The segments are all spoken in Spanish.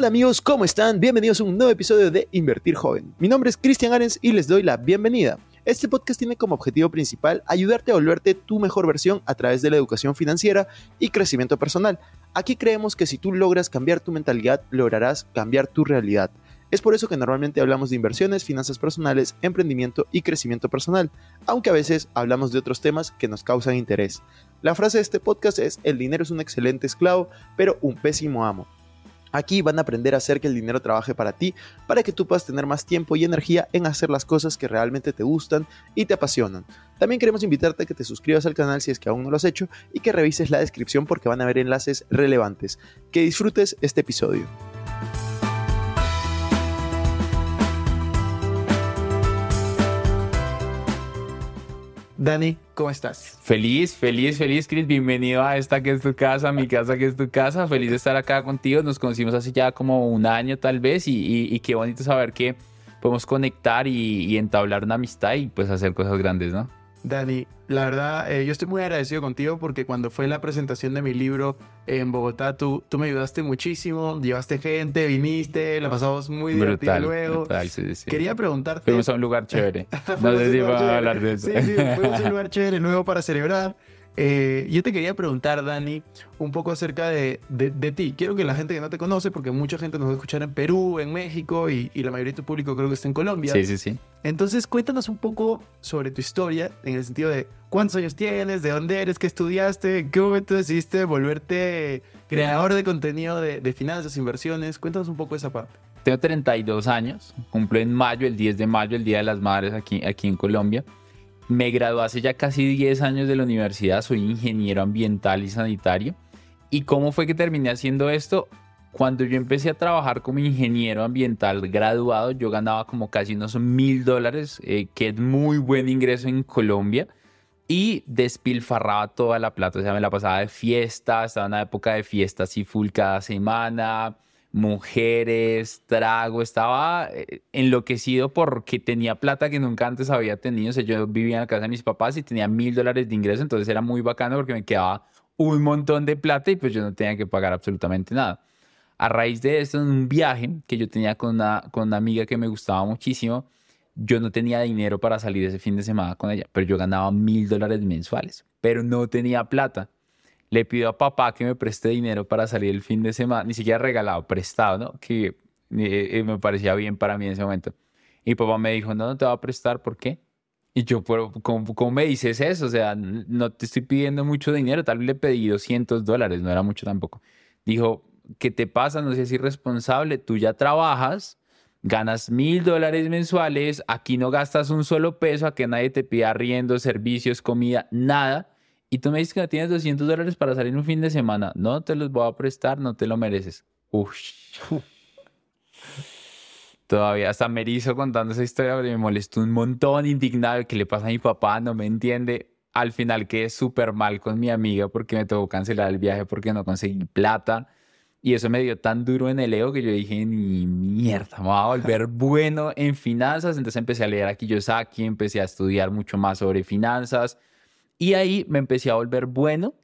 Hola amigos, ¿cómo están? Bienvenidos a un nuevo episodio de Invertir Joven. Mi nombre es Cristian Arens y les doy la bienvenida. Este podcast tiene como objetivo principal ayudarte a volverte tu mejor versión a través de la educación financiera y crecimiento personal. Aquí creemos que si tú logras cambiar tu mentalidad, lograrás cambiar tu realidad. Es por eso que normalmente hablamos de inversiones, finanzas personales, emprendimiento y crecimiento personal, aunque a veces hablamos de otros temas que nos causan interés. La frase de este podcast es, el dinero es un excelente esclavo, pero un pésimo amo. Aquí van a aprender a hacer que el dinero trabaje para ti, para que tú puedas tener más tiempo y energía en hacer las cosas que realmente te gustan y te apasionan. También queremos invitarte a que te suscribas al canal si es que aún no lo has hecho y que revises la descripción porque van a haber enlaces relevantes. Que disfrutes este episodio. Dani, ¿cómo estás? Feliz, feliz, feliz, Chris. Bienvenido a esta que es tu casa, mi casa que es tu casa. Feliz de estar acá contigo. Nos conocimos hace ya como un año tal vez y, qué bonito saber que podemos conectar y, y entablar una amistad y pues hacer cosas grandes, ¿no? Dani, la verdad, eh, yo estoy muy agradecido contigo porque cuando fue la presentación de mi libro en Bogotá, tú, tú me ayudaste muchísimo, llevaste gente, viniste, la pasamos muy divertido luego. sí, sí. Quería preguntarte... Fuimos a un lugar chévere. no sé si a hablar de eso. Sí, sí, fuimos a un lugar chévere nuevo para celebrar. Eh, yo te quería preguntar, Dani, un poco acerca de, de, ti. Quiero que la gente que no te conoce, porque mucha gente nos va a escuchar en Perú, en México y, y, la mayoría de tu público creo que está en Colombia. Sí, sí, sí. Entonces, cuéntanos un poco sobre tu historia, en el sentido de cuántos años tienes, de dónde eres, qué estudiaste, en qué momento decidiste volverte creador de contenido de, de finanzas, inversiones. Cuéntanos un poco esa parte. Tengo 32 años, cumplo en mayo, el 10 de mayo, el Día de las Madres aquí, aquí en Colombia. Me gradué hace ya casi 10 años de la universidad, soy ingeniero ambiental y sanitario. ¿Y cómo fue que terminé haciendo esto? Cuando yo empecé a trabajar como ingeniero ambiental graduado, yo ganaba como casi unos mil dólares, eh, que es muy buen ingreso en Colombia, y despilfarraba toda la plata. O sea, me la pasaba de fiesta, estaba en una época de fiestas y full cada semana mujeres, trago, estaba eh, enloquecido porque tenía plata que nunca antes había tenido. O sea, yo vivía en la casa de mis papás y tenía mil dólares de ingreso, entonces era muy bacano porque me quedaba un montón de plata y pues yo no tenía que pagar absolutamente nada. A raíz de esto, en un viaje que yo tenía con una, con una amiga que me gustaba muchísimo, yo no tenía dinero para salir ese fin de semana con ella, pero yo ganaba mil dólares mensuales, pero no tenía plata le pido a papá que me preste dinero para salir el fin de semana, ni siquiera regalado, prestado, ¿no? Que eh, eh, me parecía bien para mí en ese momento. Y papá me dijo, no, no te va a prestar, ¿por qué? Y yo, ¿cómo, ¿cómo, me dices eso? O sea, no te estoy pidiendo mucho dinero, tal vez le pedí 200 dólares, no era mucho tampoco. Dijo, ¿qué te pasa? No seas irresponsable, tú ya trabajas, ganas mil dólares mensuales, aquí no gastas un solo peso, a que nadie te pida riendo, servicios, comida, nada y tú me dices que no tienes 200 dólares para salir un fin de semana. No te los voy a prestar, no te lo mereces. Uf. Todavía hasta me erizo contando esa historia, me molestó un montón, indignado. ¿Qué le pasa a mi papá? No me entiende. Al final quedé súper mal con mi amiga porque me tocó cancelar el viaje porque no conseguí plata. Y eso me dio tan duro en el ego que yo dije, ni mierda, me voy a volver bueno en finanzas. Entonces empecé a leer aquí yo aquí, empecé a estudiar mucho más sobre finanzas y ahí me empecé a volver bueno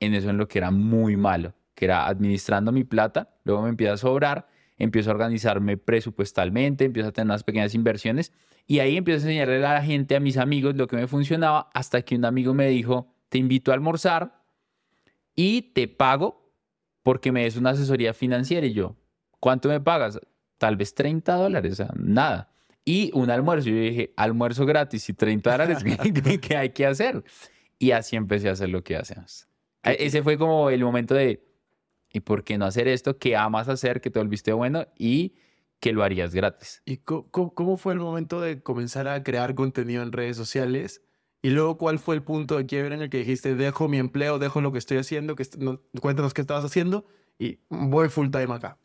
en eso en lo que era muy malo, que era administrando mi plata, luego me empieza a sobrar, empiezo a organizarme presupuestalmente, empiezo a tener unas pequeñas inversiones y ahí empiezo a enseñarle a la gente, a mis amigos, lo que me funcionaba, hasta que un amigo me dijo, te invito a almorzar y te pago porque me des una asesoría financiera. Y yo, ¿cuánto me pagas? Tal vez 30 dólares, o sea, nada. Y un almuerzo. Yo dije, almuerzo gratis y 30 dólares, ¿qué hay que hacer? Y así empecé a hacer lo que hacemos. E, ese fue como el momento de, ¿y por qué no hacer esto que amas hacer, que te volviste bueno y que lo harías gratis? ¿Y cómo, fue el momento de comenzar a crear contenido en redes sociales? Y luego, ¿cuál fue el punto de quiebre en el que dijiste, dejo mi empleo, dejo lo que estoy haciendo, que cuéntanos qué estabas haciendo y voy full time acá?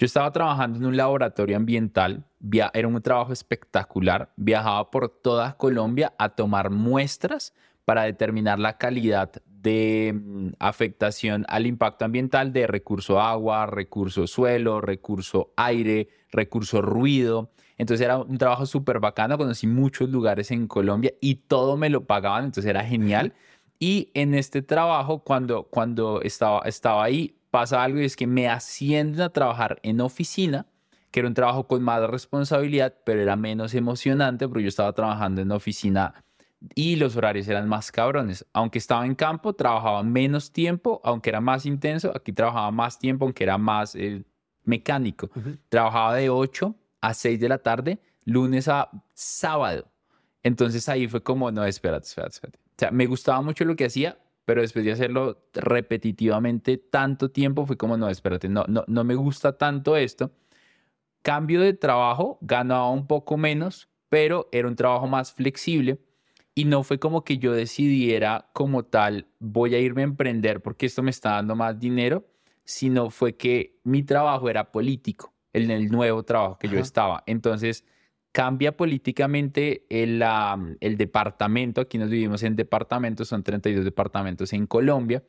Yo estaba trabajando en un laboratorio ambiental, era un trabajo espectacular, viajaba por toda Colombia a tomar muestras para determinar la calidad de mm, afectación al impacto ambiental de recurso agua, recurso suelo, recurso aire, recurso ruido. Entonces era un trabajo súper bacano, conocí muchos lugares en Colombia y todo me lo pagaban, entonces era genial. Y en este trabajo, cuando, cuando estaba, estaba ahí, pasa algo y es que me ascienden a trabajar en oficina, que era un trabajo con más responsabilidad, pero era menos emocionante porque yo estaba trabajando en oficina y los horarios eran más cabrones. Aunque estaba en campo, trabajaba menos tiempo, aunque era más intenso, aquí trabajaba más tiempo, aunque era más eh, mecánico. Trabajaba de 8 a 6 de la tarde, lunes a sábado. Entonces ahí fue como, no, espérate, espérate, espérate. O sea, me gustaba mucho lo que hacía, pero después de hacerlo repetitivamente tanto tiempo, fue como, no, espérate, no, no, no me gusta tanto esto. Cambio de trabajo, ganaba un poco menos, pero era un trabajo más flexible y no fue como que yo decidiera como tal, voy a irme a emprender porque esto me está dando más dinero, sino fue que mi trabajo era político, en el nuevo trabajo que yo estaba. Entonces, cambia políticamente el, departamento, aquí nos vivimos en departamentos, son 32 departamentos en Colombia.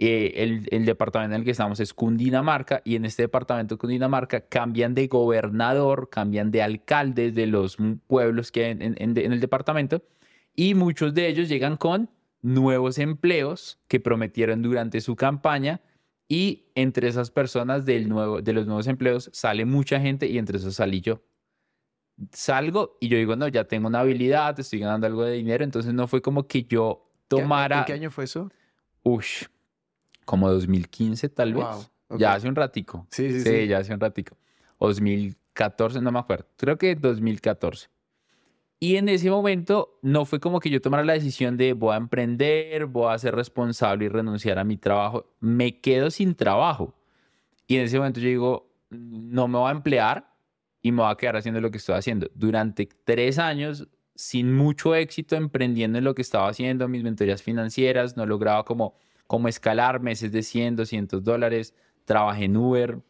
Eh, el, departamento en el que estamos es Cundinamarca y en este departamento de Cundinamarca cambian de gobernador, cambian de alcaldes de los pueblos que hay en, en, en el departamento y muchos de ellos llegan con nuevos empleos que prometieron durante su campaña y entre esas personas del nuevo, de los nuevos empleos sale mucha gente y entre esos salí yo. Salgo y yo digo, no, ya tengo una habilidad, estoy ganando algo de dinero, entonces no fue como que yo tomara... ¿En qué año fue eso? Ush, como 2015 tal vez. Ya hace un ratico. Sí, sí, sí, sí. ya hace un ratico. 2014, no me acuerdo. Creo que 2014. Y en ese momento no fue como que yo tomara la decisión de voy a emprender, voy a ser responsable y renunciar a mi trabajo. Me quedo sin trabajo. Y en ese momento yo digo, no me voy a emplear y me voy a quedar haciendo lo que estoy haciendo. Durante tres años, sin mucho éxito, emprendiendo en lo que estaba haciendo, mis mentorías financieras, no lograba como, como escalar meses de 100, 200 dólares. Trabajé en Uber,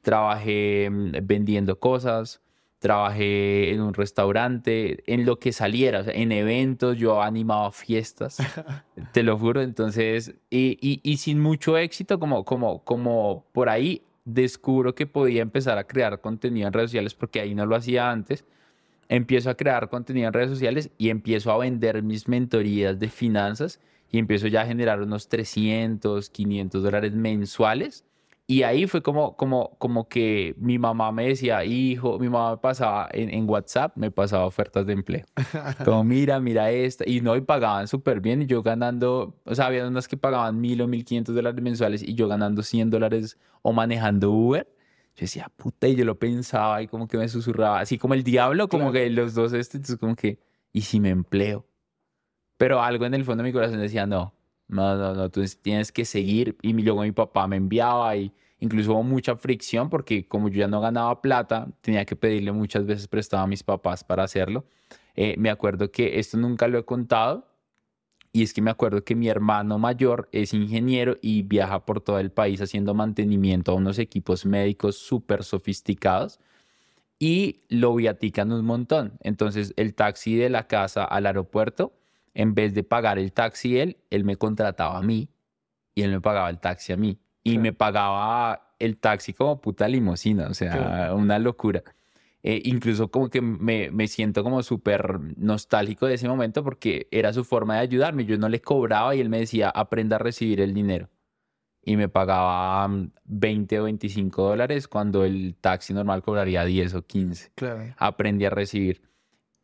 trabajé mm, vendiendo cosas trabajé en un restaurante, en lo que saliera, o sea, en eventos, yo animaba fiestas, te lo juro, entonces, y, y, y, sin mucho éxito, como, como, como por ahí descubro que podía empezar a crear contenido en redes sociales, porque ahí no lo hacía antes, empiezo a crear contenido en redes sociales y empiezo a vender mis mentorías de finanzas y empiezo ya a generar unos 300, 500 dólares mensuales y ahí fue como, como, como que mi mamá me decía, hijo, mi mamá me pasaba en, en WhatsApp, me pasaba ofertas de empleo. Como, mira, mira esta. Y no, y pagaban súper bien. Y yo ganando, o sea, había unas que pagaban mil o mil quinientos dólares mensuales y yo ganando 100 dólares o manejando Uber. Yo decía, puta, y yo lo pensaba y como que me susurraba, así como el diablo, como que los dos, este, entonces como que, ¿y si me empleo? Pero algo en el fondo de mi corazón decía, no, no, no, no, tú tienes que seguir. Y luego mi papá me enviaba y incluso hubo mucha fricción porque como yo ya no ganaba plata, tenía que pedirle muchas veces prestado a mis papás para hacerlo. Eh, me acuerdo que esto nunca lo he contado y es que me acuerdo que mi hermano mayor es ingeniero y viaja por todo el país haciendo mantenimiento a unos equipos médicos súper sofisticados y lo viatican un montón. Entonces el taxi de la casa al aeropuerto en vez de pagar el taxi él, él me contrataba a mí y él me pagaba el taxi a mí. Y me pagaba el taxi como puta limosina, o sea, una locura. Eh, incluso como que me, me siento como súper nostálgico de ese momento porque era su forma de ayudarme. Yo no le cobraba y él me decía, aprenda a recibir el dinero. Y me pagaba 20 mm, o 25 dólares cuando el taxi normal cobraría 10 o 15. Claro. Aprendí a recibir.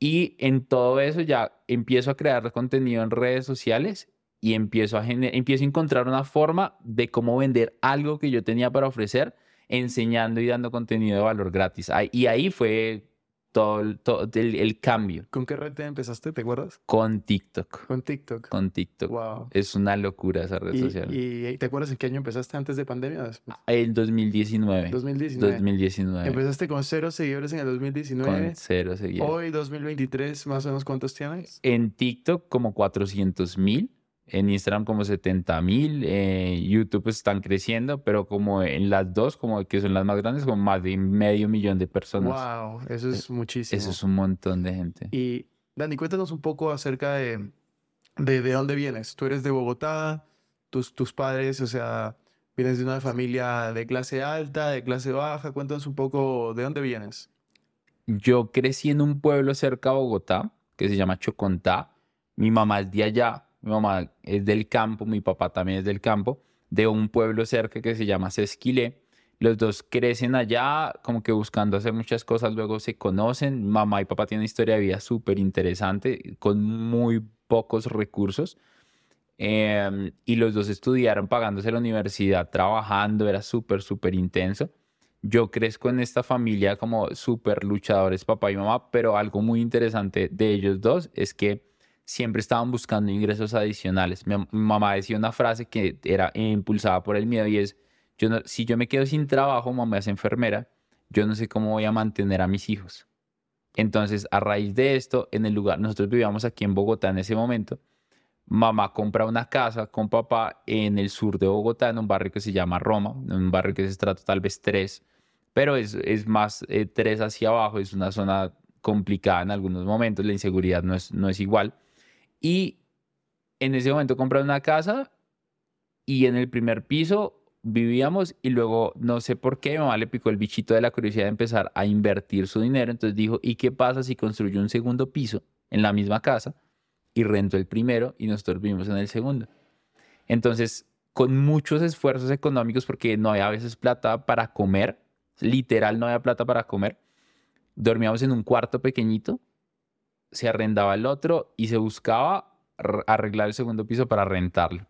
Y en todo eso ya empiezo a crear contenido en redes sociales y empiezo a, empiezo a encontrar una forma de cómo vender algo que yo tenía para ofrecer, enseñando y dando contenido de valor gratis. Y ahí fue todo, el, todo el, cambio. ¿Con qué red te empezaste? ¿Te acuerdas? Con TikTok. Con TikTok. Con TikTok. Wow. Es una locura esa red ¿Y, social. ¿Y te acuerdas en qué año empezaste antes de pandemia o después? En 2019. 2019. 2019. Empezaste con cero seguidores en el 2019. Con cero seguidores. Hoy, 2023, más o menos, ¿cuántos tienes? En TikTok, como 400 mil en Instagram como 70 mil, eh, YouTube están creciendo, pero como en las dos, como que son las más grandes, como más de medio millón de personas. Wow, eso es Eh, muchísimo. Eso es un montón de gente. Y Dani, cuéntanos un poco acerca de, de, de dónde vienes. Tú eres de Bogotá, tus, tus padres, o sea, vienes de una familia de clase alta, de clase baja. Cuéntanos un poco de dónde vienes. Yo crecí en un pueblo cerca de Bogotá que se llama Chocontá. Mi mamá es de allá, mi mamá es del campo, mi papá también es del campo. de un pueblo cerca que se llama Sesquilé. Los dos crecen allá, como que buscando hacer muchas cosas, luego se conocen. Mamá y papá tienen una historia de vida súper interesante, con muy pocos recursos. Em, y los dos estudiaron pagándose la universidad, trabajando, era súper, súper intenso. Yo crezco en esta familia como súper luchadores, papá y mamá, pero algo muy interesante de ellos dos es que siempre estaban buscando ingresos adicionales. Mi, mamá decía una frase que era impulsada por el miedo y es, yo no, si yo me quedo sin trabajo, mamá es enfermera, yo no sé cómo voy a mantener a mis hijos. Entonces, a raíz de esto, en el lugar, nosotros vivíamos aquí en Bogotá en ese momento, mamá compra una casa con papá en el sur de Bogotá, en un barrio que se llama Roma, en un barrio que se trata tal vez tres, pero es, es más eh, tres hacia abajo, es una zona complicada en algunos momentos, la inseguridad no es, no es igual. Y en ese momento compraron una casa y en el primer piso vivíamos y luego no sé por qué mi mamá le picó el bichito de la curiosidad de empezar a invertir su dinero. Entonces dijo, ¿y qué pasa si construyo un segundo piso en la misma casa y rento el primero y nosotros vivimos en el segundo? Entonces, con muchos esfuerzos económicos, porque no había a veces plata para comer, literal no había plata para comer, dormíamos en un cuarto pequeñito se arrendaba el otro y se buscaba arreglar el segundo piso para rentarlo.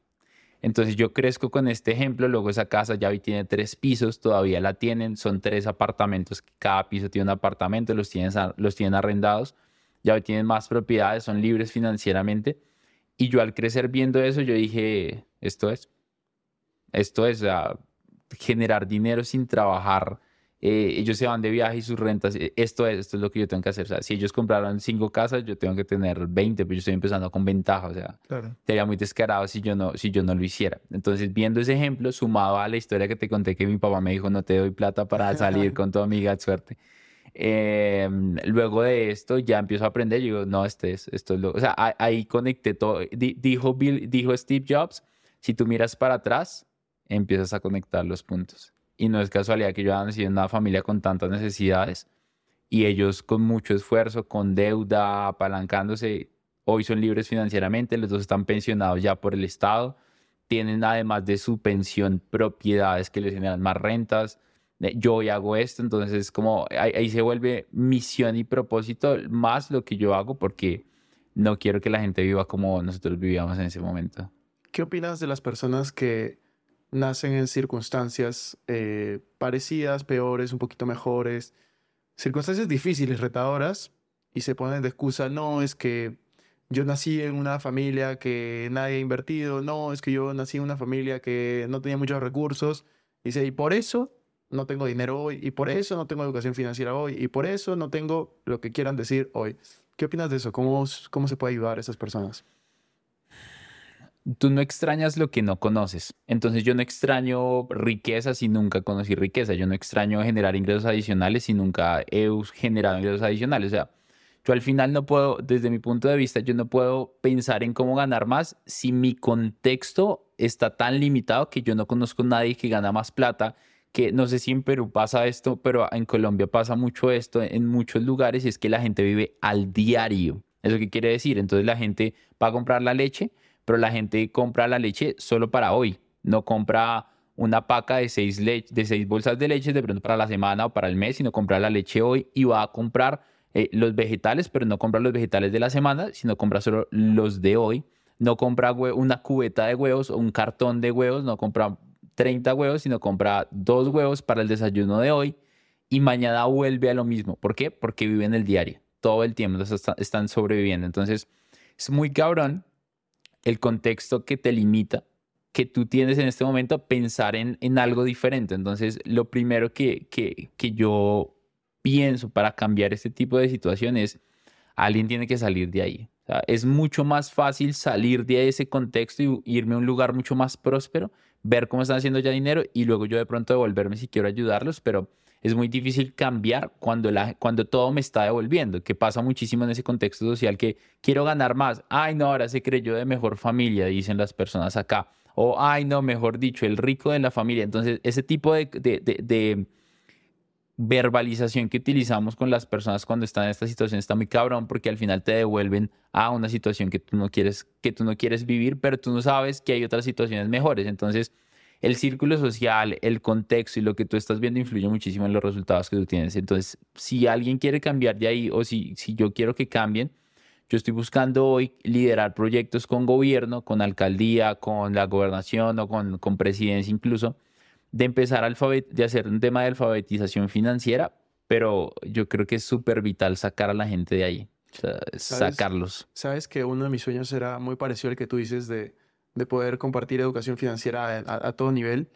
Entonces yo crezco con este ejemplo, luego esa casa ya hoy tiene tres pisos, todavía la tienen, son tres apartamentos, cada piso tiene un apartamento, los tienen, los tienen arrendados, ya hoy tienen más propiedades, son libres financieramente. Y yo al crecer viendo eso, yo dije, esto es, esto es generar dinero sin trabajar eh, ellos se van de viaje y sus rentas, eh, esto es, esto es lo que yo tengo que hacer. O sea, si ellos compraron cinco casas, yo tengo que tener 20, pero yo estoy empezando con ventaja. O sea, sería muy descarado si yo, no, si yo no lo hiciera. Entonces, viendo ese ejemplo, sumado a la historia que te conté que mi papá me dijo, no te doy plata para salir con tu amiga, suerte. Em, luego de esto ya empiezo a aprender, yo digo, no, este es, esto es lo, o sea, ahí conecté todo, dijo, Bill, dijo Steve Jobs, si tú miras para atrás, empiezas a conectar los puntos. Y no es casualidad que yo haya nacido en una familia con tantas necesidades y ellos con mucho esfuerzo, con deuda, apalancándose, hoy son libres financieramente, los dos están pensionados ya por el Estado, tienen además de su pensión propiedades que les generan más rentas. Yo hoy hago esto, entonces es como ahí, ahí se vuelve misión y propósito más lo que yo hago porque no quiero que la gente viva como nosotros vivíamos en ese momento. ¿Qué opinas de las personas que nacen en circunstancias eh, parecidas, peores, un poquito mejores, circunstancias difíciles, retadoras, y se ponen de excusa, no, es que yo nací en una familia que nadie ha invertido, no, es que yo nací en una familia que no tenía muchos recursos, y dice, y por eso no tengo dinero hoy, y por eso no tengo educación financiera hoy, y por eso no tengo lo que quieran decir hoy. ¿Qué opinas de eso? ¿Cómo, cómo se puede ayudar a esas personas? Tú no extrañas lo que no conoces. Entonces yo no extraño riqueza si nunca conocí riqueza. Yo no extraño generar ingresos adicionales si nunca he generado ingresos adicionales. O sea, yo al final no puedo, desde mi punto de vista, yo no puedo pensar en cómo ganar más si mi contexto está tan limitado que yo no conozco a nadie que gana más plata. Que no sé si en Perú pasa esto, pero en Colombia pasa mucho esto en muchos lugares y es que la gente vive al diario. ¿Eso qué quiere decir? Entonces la gente va a comprar la leche pero la gente compra la leche solo para hoy, no compra una paca de seis, de seis bolsas de leche de pronto para la semana o para el mes, sino compra la leche hoy y va a comprar eh, los vegetales, pero no compra los vegetales de la semana, sino compra solo los de hoy. No compra una cubeta de huevos o un cartón de huevos, no compra 30 huevos, sino compra dos huevos para el desayuno de hoy y mañana vuelve a lo mismo. ¿Por qué? Porque viven el diario, todo el tiempo, están sobreviviendo. Entonces, es muy cabrón el contexto que te limita, que tú tienes en este momento, pensar en, en algo diferente. Entonces, lo primero que, que, que yo pienso para cambiar este tipo de situaciones, alguien tiene que salir de ahí. es mucho más fácil salir de ese contexto y irme a un lugar mucho más próspero, ver cómo están haciendo ya dinero y luego yo de pronto devolverme si quiero ayudarlos, pero es muy difícil cambiar cuando, cuando todo me está devolviendo, que pasa muchísimo en ese contexto social que quiero ganar más. Ay, no, ahora se creyó de mejor familia, dicen las personas acá. O, ay, no, mejor dicho, el rico de la familia. Entonces, ese tipo de, de, verbalización que utilizamos con las personas cuando están en esta situación está muy cabrón porque al final te devuelven a una situación que tú no quieres, que tú no quieres vivir, pero tú no sabes que hay otras situaciones mejores. Entonces, el círculo social, el contexto y lo que tú estás viendo influye muchísimo en los resultados que tú tienes. Entonces, si alguien quiere cambiar de ahí o si, si yo quiero que cambien, yo estoy buscando hoy liderar proyectos con gobierno, con alcaldía, con la gobernación o con, con presidencia incluso, de empezar a de hacer un tema de alfabetización financiera, pero yo creo que es súper vital sacar a la gente de ahí, sacarlos. Sabes que uno de mis sueños era muy parecido al que tú dices de, de poder compartir educación financiera a, todo nivel.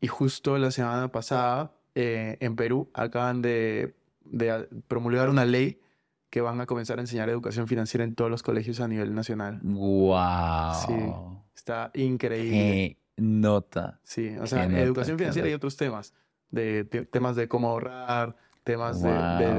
Y justo la semana pasada eh, en Perú acaban de, de promulgar una ley que van a comenzar a enseñar educación financiera en todos los colegios a nivel nacional. ¡Wow! Sí, está increíble nota. Sí, o sea, educación financiera y otros temas, de, temas de cómo ahorrar, temas de,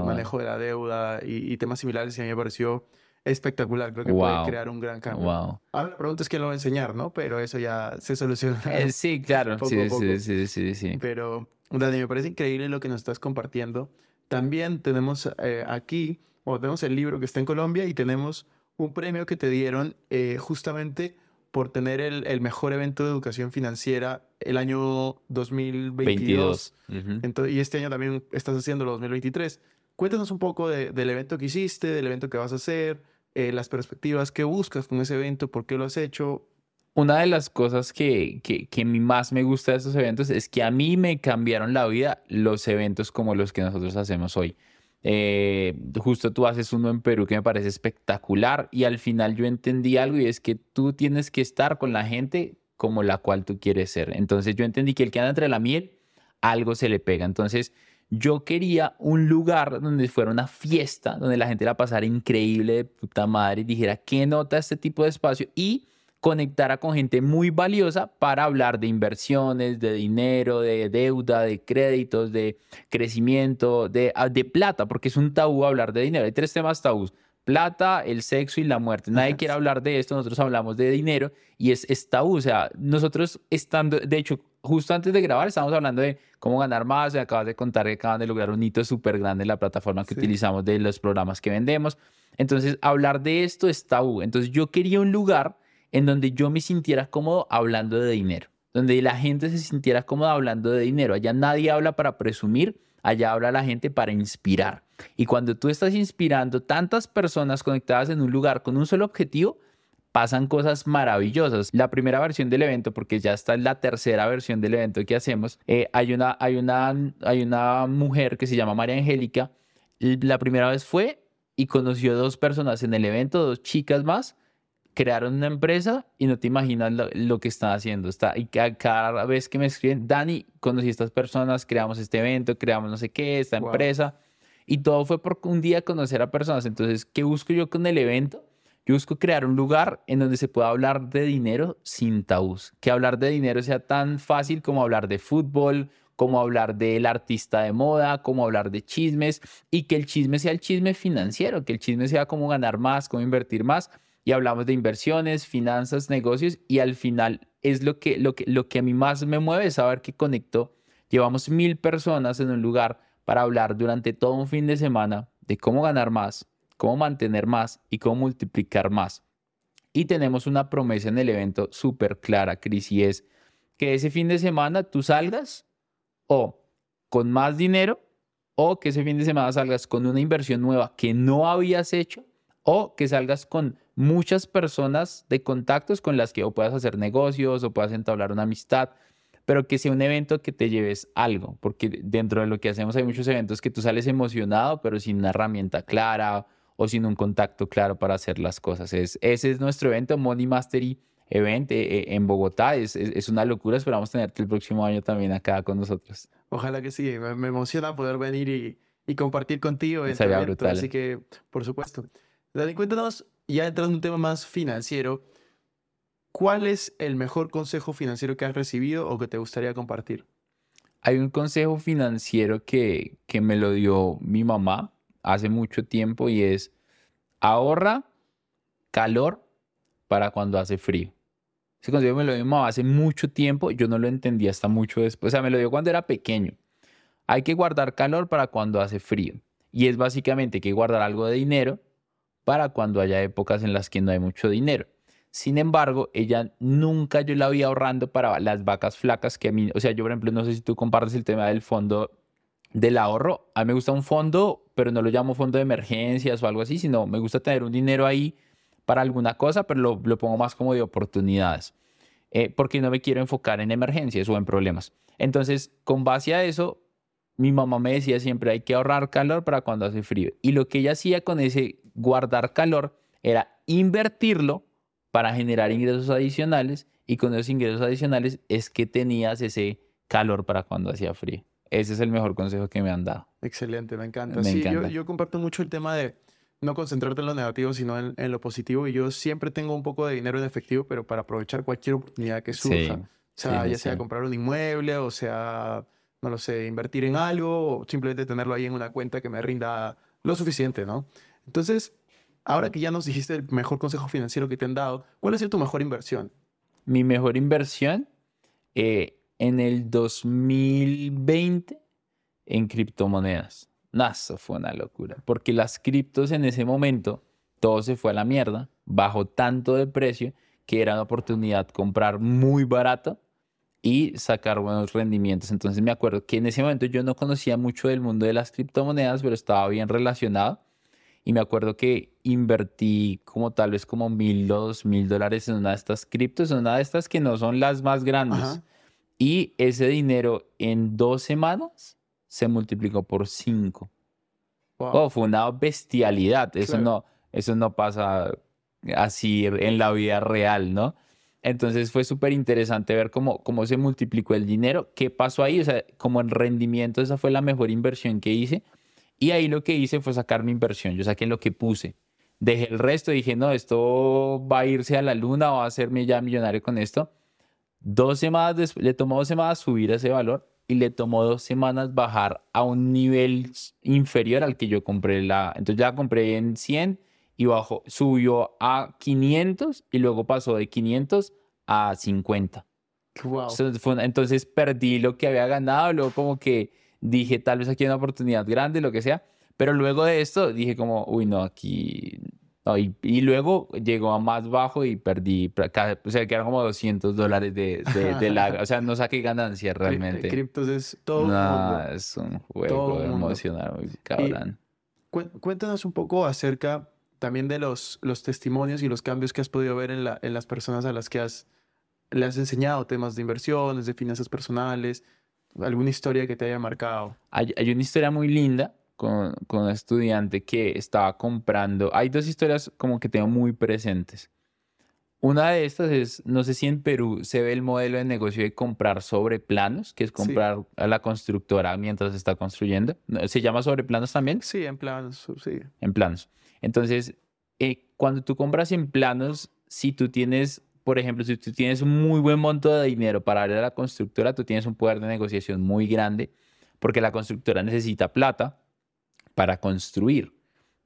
manejo de la deuda y, temas similares y a mí me pareció espectacular. Creo que puede crear un gran cambio. Ahora la pregunta es quién lo va a enseñar, ¿no? Pero eso ya se soluciona. Eh, sí, claro. sí, sí, sí, sí, Pero, Dani, me parece increíble lo que nos estás compartiendo. También tenemos eh, aquí, o tenemos el libro que está en Colombia y tenemos un premio que te dieron eh, justamente por tener el, mejor evento de educación financiera el año 2022. Entonces, y este año también estás haciendo el 2023. Cuéntanos un poco del evento que hiciste, del evento que vas a hacer, eh, las perspectivas que buscas con ese evento, por qué lo has hecho. Una de las cosas que, que, que más me gusta de estos eventos es que a mí me cambiaron la vida los eventos como los que nosotros hacemos hoy. Eh, justo tú haces uno en Perú que me parece espectacular y al final yo entendí algo y es que tú tienes que estar con la gente como la cual tú quieres ser. Entonces yo entendí que el que anda entre la miel, algo se le pega. Entonces yo quería un lugar donde fuera una fiesta, donde la gente la pasara increíble de puta madre y dijera, ¿qué nota este tipo de espacio? Y conectara con gente muy valiosa para hablar de inversiones, de dinero, de deuda, de créditos, de crecimiento, de, ah, de plata, porque es un tabú hablar de dinero. Hay tres temas tabús. Plata, el sexo y la muerte. Nadie quiere hablar de esto, nosotros hablamos de dinero y es, es tabú. O sea, nosotros estando, de hecho, justo antes de grabar estábamos hablando de cómo ganar más, me acabas de contar que acaban de lograr un hito súper grande en la plataforma que utilizamos de los programas que vendemos. Entonces, hablar de esto es tabú. Entonces, yo quería un lugar en donde yo me sintiera cómodo hablando de dinero, donde la gente se sintiera cómoda hablando de dinero. Allá nadie habla para presumir, allá habla la gente para inspirar. Y cuando tú estás inspirando tantas personas conectadas en un lugar con un solo objetivo, pasan cosas maravillosas. La primera versión del evento, porque ya está en la tercera versión del evento que hacemos, eh, hay, una, hay, una, hay una mujer que se llama María Angélica. La primera vez fue y conoció dos personas en el evento, dos chicas más, crearon una empresa y no te imaginas lo, que están haciendo. Está, y cada, vez que me escriben, Dani, conocí a estas personas, creamos este evento, creamos no sé qué, esta empresa. Y todo fue por un día conocer a personas. Entonces, ¿qué busco yo con el evento? Yo busco crear un lugar en donde se pueda hablar de dinero sin tabús. Que hablar de dinero sea tan fácil como hablar de fútbol, como hablar del artista de moda, como hablar de chismes y que el chisme sea el chisme financiero, que el chisme sea cómo ganar más, cómo invertir más y hablamos de inversiones, finanzas, negocios y al final es lo que, lo que, lo que a mí más me mueve es saber que conectó. Llevamos mil personas en un lugar para hablar durante todo un fin de semana de cómo ganar más, cómo mantener más y cómo multiplicar más. Y tenemos una promesa en el evento súper clara, Cris, y es que ese fin de semana tú salgas o con más dinero o que ese fin de semana salgas con una inversión nueva que no habías hecho o que salgas con muchas personas de contactos con las que o puedas hacer negocios o puedas entablar una amistad, pero que sea un evento que te lleves algo, porque dentro de lo que hacemos hay muchos eventos que tú sales emocionado, pero sin una herramienta clara o sin un contacto claro para hacer las cosas. Es, ese es nuestro evento, Money Mastery Event eh, eh, en Bogotá. Es, es, una locura, esperamos tenerte el próximo año también acá con nosotros. Ojalá que sí, me, emociona poder venir y, y compartir contigo. Sería brutal. Así que, por supuesto. Dani, cuéntanos ya entrando en un tema más financiero, ¿cuál es el mejor consejo financiero que has recibido o que te gustaría compartir? Hay un consejo financiero que, que me lo dio mi mamá hace mucho tiempo y es ahorra calor para cuando hace frío. Ese consejo me lo dio mi mamá hace mucho tiempo, yo no lo entendí hasta mucho después, o sea, me lo dio cuando era pequeño. Hay que guardar calor para cuando hace frío. Y es básicamente que guardar algo de dinero para cuando haya épocas en las que no hay mucho dinero. Sin embargo, ella nunca yo la vi ahorrando para las vacas flacas que a mí, o sea, yo por ejemplo, no sé si tú compartes el tema del fondo del ahorro. A mí me gusta un fondo, pero no lo llamo fondo de emergencias o algo así, sino me gusta tener un dinero ahí para alguna cosa, pero lo, lo pongo más como de oportunidades. Eh, porque no me quiero enfocar en emergencias o en problemas. Entonces, con base a eso, mi mamá me decía siempre hay que ahorrar calor para cuando hace frío. Y lo que ella hacía con ese guardar calor era invertirlo para generar ingresos adicionales y con esos ingresos adicionales es que tenías ese calor para cuando hacía frío. Ese es el mejor consejo que me han dado. Excelente, me encanta. sí, Yo, comparto mucho el tema de no concentrarte en lo negativo, sino en, lo positivo. Y yo siempre tengo un poco de dinero en efectivo, pero para aprovechar cualquier oportunidad que surja. o sea, ya sea comprar un inmueble, o sea, no lo sé, invertir en algo, o simplemente tenerlo ahí en una cuenta que me rinda lo suficiente, ¿no? Entonces, ahora que ya nos dijiste el mejor consejo financiero que te han dado, ¿cuál ha sido tu mejor inversión? Mi mejor inversión eh, en el 2020 en criptomonedas. Eso fue una locura, porque las criptos en ese momento, todo se fue a la mierda, bajó tanto de precio que era una oportunidad comprar muy barato y sacar buenos rendimientos. Entonces me acuerdo que en ese momento yo no conocía mucho del mundo de las criptomonedas, pero estaba bien relacionado. Y me acuerdo que invertí como tal vez como mil o dos mil dólares en una de estas criptos, en una de estas que no son las más grandes. Y ese dinero en dos semanas se multiplicó por cinco. Oh, fue una bestialidad. Eso, no, eso no pasa así en la vida real, ¿no? Entonces fue súper interesante ver cómo, cómo se multiplicó el dinero, qué pasó ahí, o sea, como en rendimiento esa fue la mejor inversión que hice. Y ahí lo que hice fue sacar mi inversión, yo saqué lo que puse. Dejé el resto, dije, no, esto va a irse a la luna va a hacerme ya millonario con esto. Dos semanas le tomó dos semanas subir ese valor y le tomó dos semanas bajar a un nivel inferior al que yo compré la. Entonces ya compré en 100 y bajó, subió a 500 y luego pasó de 500 a 50. Entonces, perdí lo que había ganado, luego como que dije tal vez aquí hay una oportunidad grande, lo que sea, pero luego de esto dije como, uy no, aquí y, luego llegó a más bajo y perdí, o sea, quedaron como 200 dólares de, de, la, o sea, no saqué ganancias realmente. Criptos es todo no, es un juego emocional, cabrón. cuéntanos un poco acerca también de los, los testimonios y los cambios que has podido ver en, la, en las personas a las que has, le has enseñado temas de inversiones, de finanzas personales, alguna historia que te haya marcado. Hay, hay una historia muy linda con, con un estudiante que estaba comprando. Hay dos historias como que tengo muy presentes. Una de estas es, no sé si en Perú se ve el modelo de negocio de comprar sobre planos, que es comprar a la constructora mientras está construyendo. ¿Se llama sobre planos también? Sí, en planos, sí. En planos. Entonces, eh, cuando tú compras en planos, si tú tienes, por ejemplo, si tú tienes un muy buen monto de dinero para darle a la constructora, tú tienes un poder de negociación muy grande porque la constructora necesita plata para construir.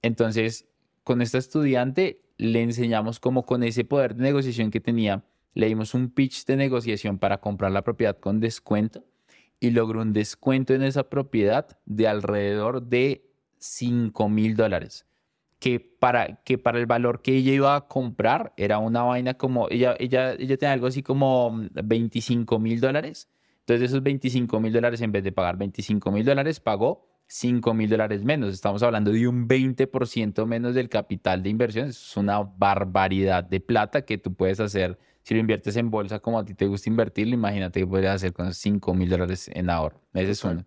Entonces, con esta estudiante le enseñamos cómo con ese poder de negociación que tenía, le dimos un pitch de negociación para comprar la propiedad con descuento y logró un descuento en esa propiedad de alrededor de 5 mil dólares. Que para, que para el valor que ella iba a comprar era una vaina como, ella, ella, ella tenía algo así como 25 mil dólares. Entonces esos 25 mil dólares, en vez de pagar 25 mil dólares, pagó 5 mil dólares menos. Estamos hablando de un 20% menos del capital de inversión. Es una barbaridad de plata que tú puedes hacer. Si lo inviertes en bolsa como a ti te gusta invertirlo, imagínate que podrías hacer con 5 mil dólares en ahorro. Ese es uno.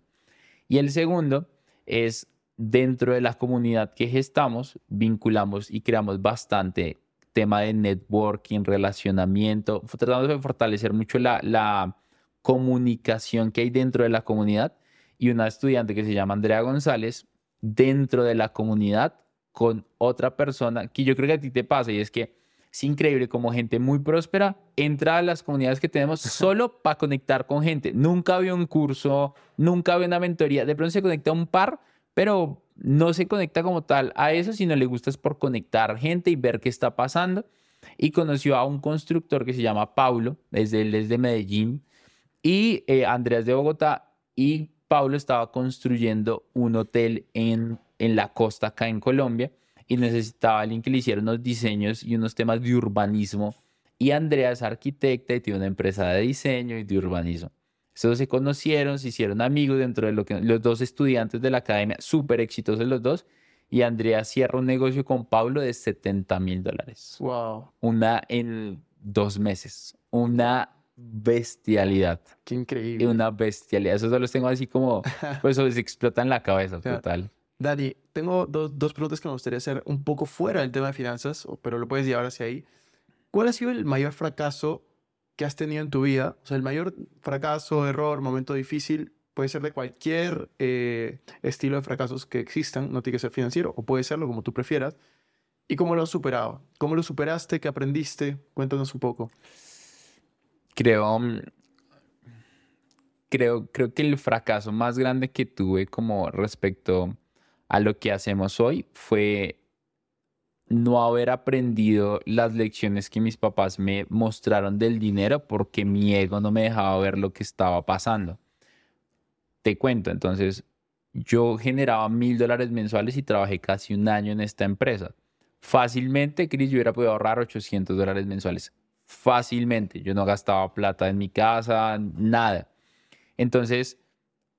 Y el segundo es dentro de la comunidad que gestamos, vinculamos y creamos bastante tema de networking, relacionamiento, tratamos de fortalecer mucho la, la comunicación que hay dentro de la comunidad y una estudiante que se llama Andrea González dentro de la comunidad con otra persona que yo creo que a ti te pasa y es que es increíble como gente muy próspera entra a las comunidades que tenemos solo para conectar con gente. Nunca había un curso, nunca había una mentoría. De pronto se conecta a un par, pero no se conecta como tal a eso, sino le gusta es por conectar gente y ver qué está pasando. Y conoció a un constructor que se llama Paulo, desde, desde Medellín, y eh, Andrés de Bogotá. Y Pablo estaba construyendo un hotel en, en la costa acá en Colombia y necesitaba alguien que le hiciera unos diseños y unos temas de urbanismo Y Andrea es arquitecta y tiene una empresa de diseño y de urbanismo. Estos se conocieron, se hicieron amigos dentro de lo que los dos estudiantes de la academia, súper exitosos los dos. Y Andrea cierra un negocio con Pablo de 70 mil dólares. Wow. Una en dos meses. Una bestialidad. Qué increíble. Una bestialidad. Eso solo los tengo así como, pues se explota en la cabeza, total. Dani, tengo dos, dos preguntas que me gustaría hacer un poco fuera del tema de finanzas, pero lo puedes llevar hacia ahí. ¿Cuál ha sido el mayor fracaso que has tenido en tu vida, o sea, el mayor fracaso, error, momento difícil, puede ser de cualquier eh, estilo de fracasos que existan, no tiene que ser financiero, o puede serlo como tú prefieras. ¿Y cómo lo has superado? ¿Cómo lo superaste? ¿Qué aprendiste? Cuéntanos un poco. Creo, mm, creo, creo que el fracaso más grande que tuve como respecto a lo que hacemos hoy fue no haber aprendido las lecciones que mis papás me mostraron del dinero porque mi ego no me dejaba ver lo que estaba pasando. Te cuento, entonces, yo generaba mil dólares mensuales y trabajé casi un año en esta empresa. Fácilmente, Chris, yo hubiera podido ahorrar 800 dólares mensuales. Fácilmente. Yo no gastaba plata en mi casa, nada. Entonces,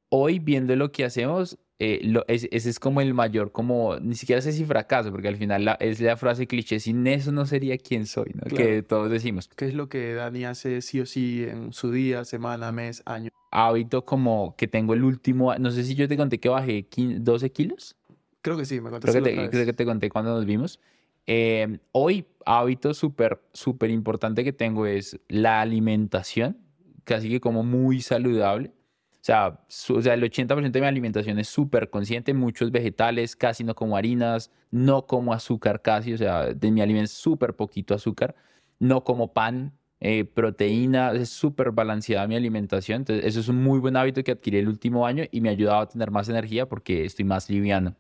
hoy viendo lo que hacemos, eh, ese es como el mayor, como, ni siquiera sé si fracaso, porque al final es la frase cliché, sin eso no sería quien soy, ¿no? Que todos decimos. ¿Qué es lo que Dani hace sí o sí en su día, semana, mes, año? Hábito como que tengo el último, no sé si yo te conté que bajé 12 kilos. Creo que sí, me contaste creo que te, creo que te conté cuando nos vimos. Eh, hoy, hábito súper, súper importante que tengo es la alimentación, casi que como muy saludable sea, o sea el 80% de mi alimentación es súper consciente, muchos vegetales, casi no como harinas, no como azúcar casi, o sea, de mi alimento es súper poquito azúcar, no como pan, eh, proteína, es súper balanceada mi alimentación, entonces eso es un muy buen hábito que adquirí el último año y me ha ayudado a tener más energía porque estoy más liviano.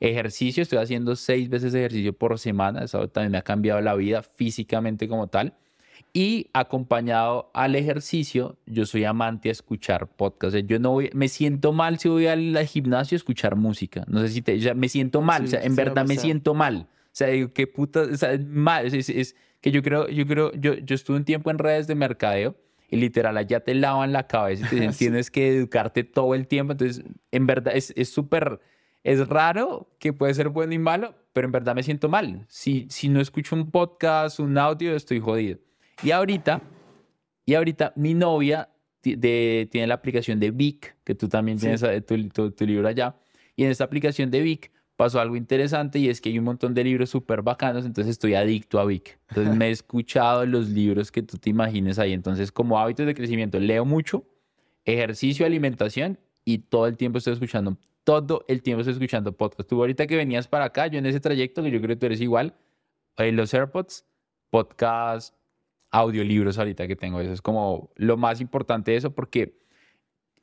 Ejercicio, estoy haciendo seis veces ejercicio por semana, eso también me ha cambiado la vida físicamente como tal. Y acompañado al ejercicio, yo soy amante a escuchar podcasts. Yo no voy, me siento mal si voy al, gimnasio a escuchar música. No sé si te, me siento mal, o sea, en verdad me siento mal. O sea, digo, qué puta, o sea, mal. Es, que yo creo, yo creo, yo, yo estuve un tiempo en redes de mercadeo y literal allá te lavan la cabeza y te dicen, tienes que educarte todo el tiempo. Entonces, en verdad, es súper, es, raro que puede ser bueno y malo, pero en verdad me siento mal. Si, si no escucho un podcast, un audio, estoy jodido. Y ahorita, y ahorita mi novia tiene la aplicación de Vic, que tú también tienes eh, tu, tu, libro allá. Y en esta aplicación de Vic pasó algo interesante y es que hay un montón de libros súper bacanos, entonces estoy adicto a Vic. Entonces me he escuchado los libros que tú te imagines ahí. Entonces, como hábitos de crecimiento, leo mucho, ejercicio, alimentación y todo el tiempo estoy escuchando, todo el tiempo estoy escuchando podcast. Tú ahorita que venías para acá, yo en ese trayecto, que yo creo que tú eres igual, eh, los AirPods, podcast, audiolibros ahorita que tengo. Eso es como lo más importante de eso porque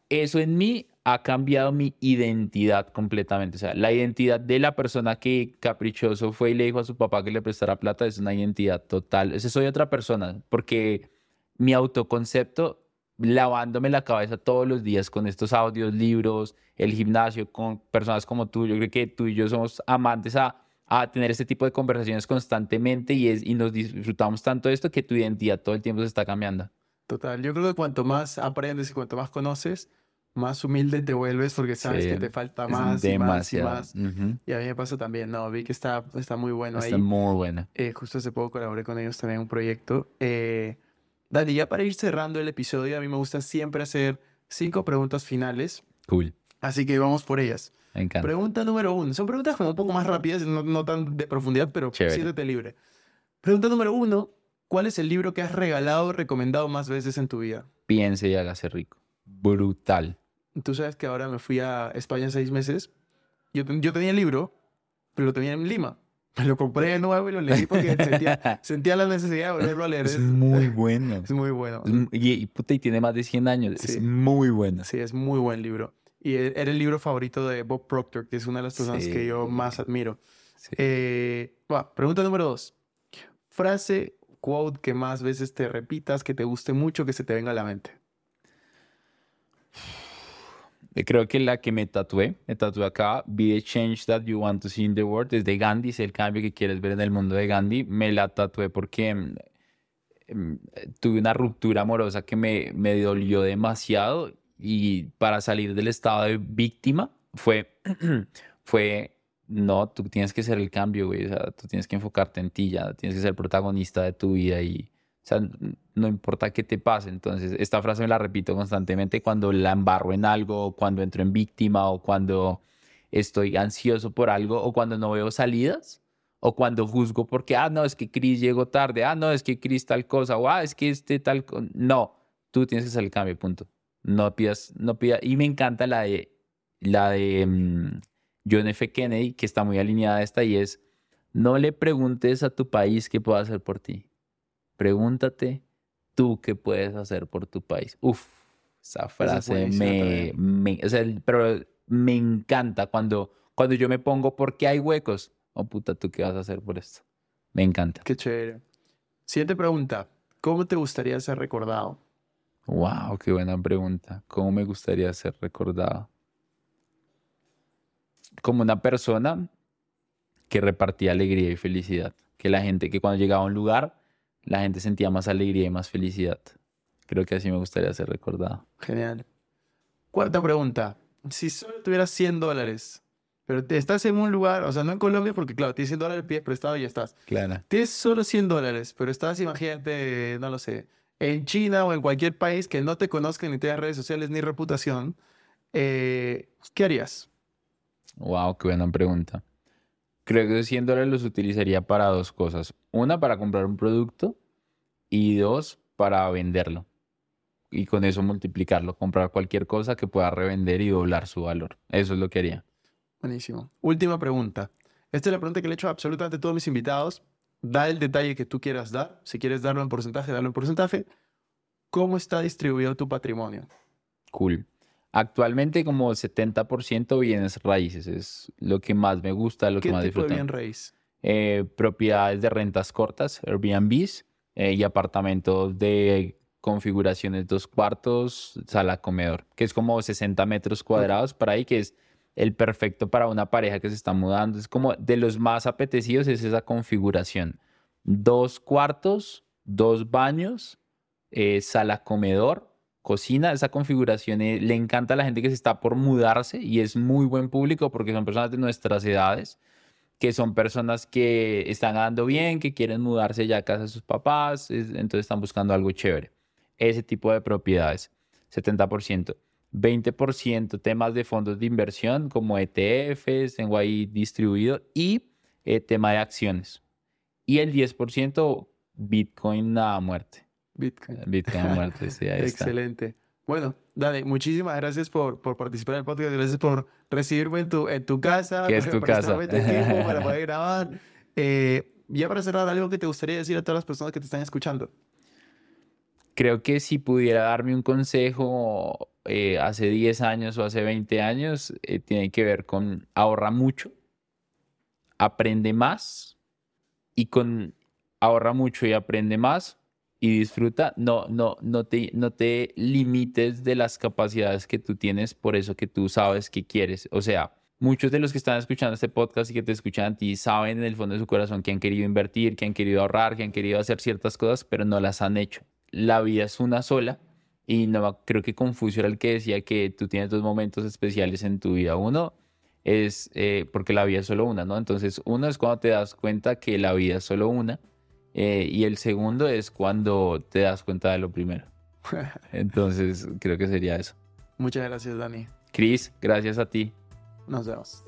eso en mí ha cambiado mi identidad completamente. O sea, la identidad de la persona que caprichoso fue y le dijo a su papá que le prestara plata es una identidad total. Ese soy otra persona porque mi autoconcepto lavándome la cabeza todos los días con estos audios, libros, el gimnasio, con personas como tú. Yo creo que tú y yo somos amantes a a tener este tipo de conversaciones constantemente y, es, y nos disfrutamos tanto de esto que tu identidad todo el tiempo se está cambiando. Total, yo creo que cuanto más aprendes y cuanto más conoces, más humilde te vuelves porque sabes que te falta más y más y más. Y a mí me pasa también, no, vi que está, está muy bueno está muy buena. Eh, justo hace poco colaboré con ellos también en un proyecto. Eh, Dani, ya para ir cerrando el episodio, a mí me gusta siempre hacer cinco preguntas finales. Cool. Así que vamos por ellas. Me encanta. Pregunta número uno. Son preguntas como un poco más rápidas, no, no tan de profundidad, pero siéntete libre. Pregunta número uno. ¿Cuál es el libro que has regalado o recomendado más veces en tu vida? Piense y hágase rico. Brutal. Tú sabes que ahora me fui a España seis meses. Yo, yo tenía el libro, pero lo tenía en Lima. Me lo compré de nuevo y lo leí porque sentía, sentía la necesidad de volverlo a leer. Es muy bueno. Es muy bueno. y, y, puta, y tiene más de 100 años. Es muy bueno. Sí, es muy buen libro. Y e, era el libro favorito de Bob Proctor, que es una de las personas que yo más admiro. Eh, pregunta número dos. Frase, quote que más veces te repitas, que te guste mucho, que se te venga a la mente. Creo que la que me tatué, me tatué acá, Be the change that you want to see in the world, es de Gandhi, es el cambio que quieres ver en el mundo de Gandhi. Me la tatué porque mm, em, tuve una ruptura amorosa que me, me dolió demasiado y para salir del estado de víctima fue, fue, no, tú tienes que ser el cambio, güey, o sea, tú tienes que enfocarte en ti ya, tienes que ser el protagonista de tu vida y, o sea, no importa qué te pase. Entonces, esta frase me la repito constantemente cuando la embarro en algo, cuando entro en víctima o cuando estoy ansioso por algo o cuando no veo salidas o cuando juzgo porque, ah, no, es que Chris llegó tarde, ah, no, es que Chris tal cosa, o ah, es que este tal. No, tú tienes que hacer el cambio, punto. No pidas, no pidas. Y me encanta la de, la de mm, John F. Kennedy, que está muy alineada a esta, y es, no le preguntes a tu país qué puedo hacer por ti. Pregúntate tú qué puedes hacer por tu país. Uf, esa frase me, me, o sea, pero me encanta cuando, cuando yo me pongo, ¿por qué hay huecos? Oh, puta, ¿tú qué vas a hacer por esto? Me encanta. Qué chévere. Siguiente pregunta. ¿Cómo te gustaría ser recordado? Wow, qué buena pregunta. ¿Cómo me gustaría ser recordado? Como una persona que repartía alegría y felicidad. Que la gente, que cuando llegaba a un lugar, la gente sentía más alegría y más felicidad. Creo que así me gustaría ser recordado. Genial. Cuarta pregunta si solo tuvieras 100 dólares, pero te estás en un lugar, o sea, no en Colombia, porque claro, tienes 100 dólares pie prestado y ya estás. Claro. Tienes solo 100 dólares, pero estás, imagínate, no lo sé, en China o en cualquier país que no te conozcan ni tenga redes sociales ni reputación, eh, ¿qué harías? Wow, qué buena pregunta. Creo que 100 dólares los utilizaría para dos cosas. Una, para comprar un producto y dos, para venderlo y con eso multiplicarlo, comprar cualquier cosa que pueda revender y doblar su valor. Eso es lo que haría. Buenísimo. Última pregunta. Esta es la pregunta que le he hecho a absolutamente todos mis invitados. Da el detalle que tú quieras dar. Si quieres darlo en porcentaje, dalo en porcentaje. ¿Cómo está distribuido tu patrimonio? Cool. Actualmente como 70% bienes raíces. Es lo que más me gusta, lo que más disfruto. ¿Qué tipo de bien raíz? Eh, propiedades de rentas cortas, Airbnbs, eh, y apartamentos de configuraciones, dos cuartos, sala, comedor, que es como 60 metros cuadrados para ahí, que es el perfecto para una pareja que se está mudando. Es como de los más apetecidos es esa configuración. Dos cuartos, dos baños, eh, sala, comedor, cocina. Esa configuración eh, le encanta a la gente que se está por mudarse y es muy buen público porque son personas de nuestras edades que son personas que están dando bien, que quieren mudarse ya a casa de sus papás, entonces están buscando algo chévere ese tipo de propiedades, 70%. 20% temas de fondos de inversión como ETFs, tengo ahí distribuido, y eh, tema de acciones. Y el 10% Bitcoin a muerte. Bitcoin. Bitcoin a muerte, sí, ahí Excelente. Bueno, Dani, muchísimas gracias por, por participar en el podcast, gracias por recibirme en tu, en tu casa. ¿Qué es tu casa? para poder grabar. Eh, ya para cerrar, algo que te gustaría decir a todas las personas que te están escuchando creo que si pudiera darme un consejo eh, hace 10 años o hace 20 años, eh, tiene que ver con ahorra mucho, aprende más y con ahorra mucho y aprende más y disfruta, no, no, no, te, no te limites de las capacidades que tú tienes por eso que tú sabes que quieres. O sea, muchos de los que están escuchando este podcast y que te escuchan a ti saben en el fondo de su corazón que han querido invertir, que han querido ahorrar, que han querido hacer ciertas cosas, pero no las han hecho la vida es una sola y no creo que Confucio era el que decía que tú tienes dos momentos especiales en tu vida. Uno es eh, porque la vida es solo una, ¿no? Entonces, uno es cuando te das cuenta que la vida es solo una eh, y el segundo es cuando te das cuenta de lo primero. Entonces, creo que sería eso. Muchas gracias, Dani. Cris, gracias a ti. Nos vemos.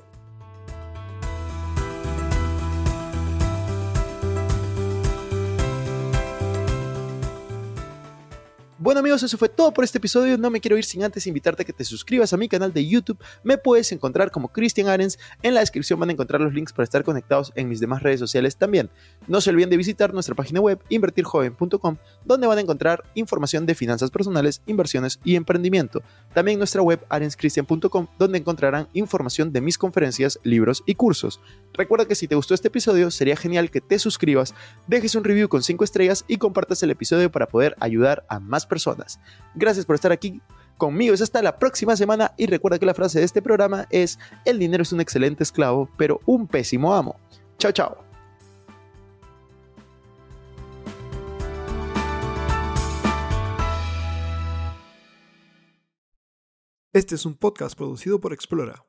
Bueno amigos, eso fue todo por este episodio. No me quiero ir sin antes invitarte a que te suscribas a mi canal de YouTube. Me puedes encontrar como Cristian Arens. En la descripción van a encontrar los links para estar conectados en mis demás redes sociales también. No se olviden de visitar nuestra página web invertirjoven.com, donde van a encontrar información de finanzas personales, inversiones y emprendimiento. También nuestra web arenscristian.com, donde encontrarán información de mis conferencias, libros y cursos. Recuerda que si te gustó este episodio, sería genial que te suscribas, dejes un review con 5 estrellas y compartas el episodio para poder ayudar a más personas. Gracias por estar aquí conmigo. Es hasta la próxima semana y recuerda que la frase de este programa es, el dinero es un excelente esclavo, pero un pésimo amo. Chao, chao. Este es un podcast producido por Explora.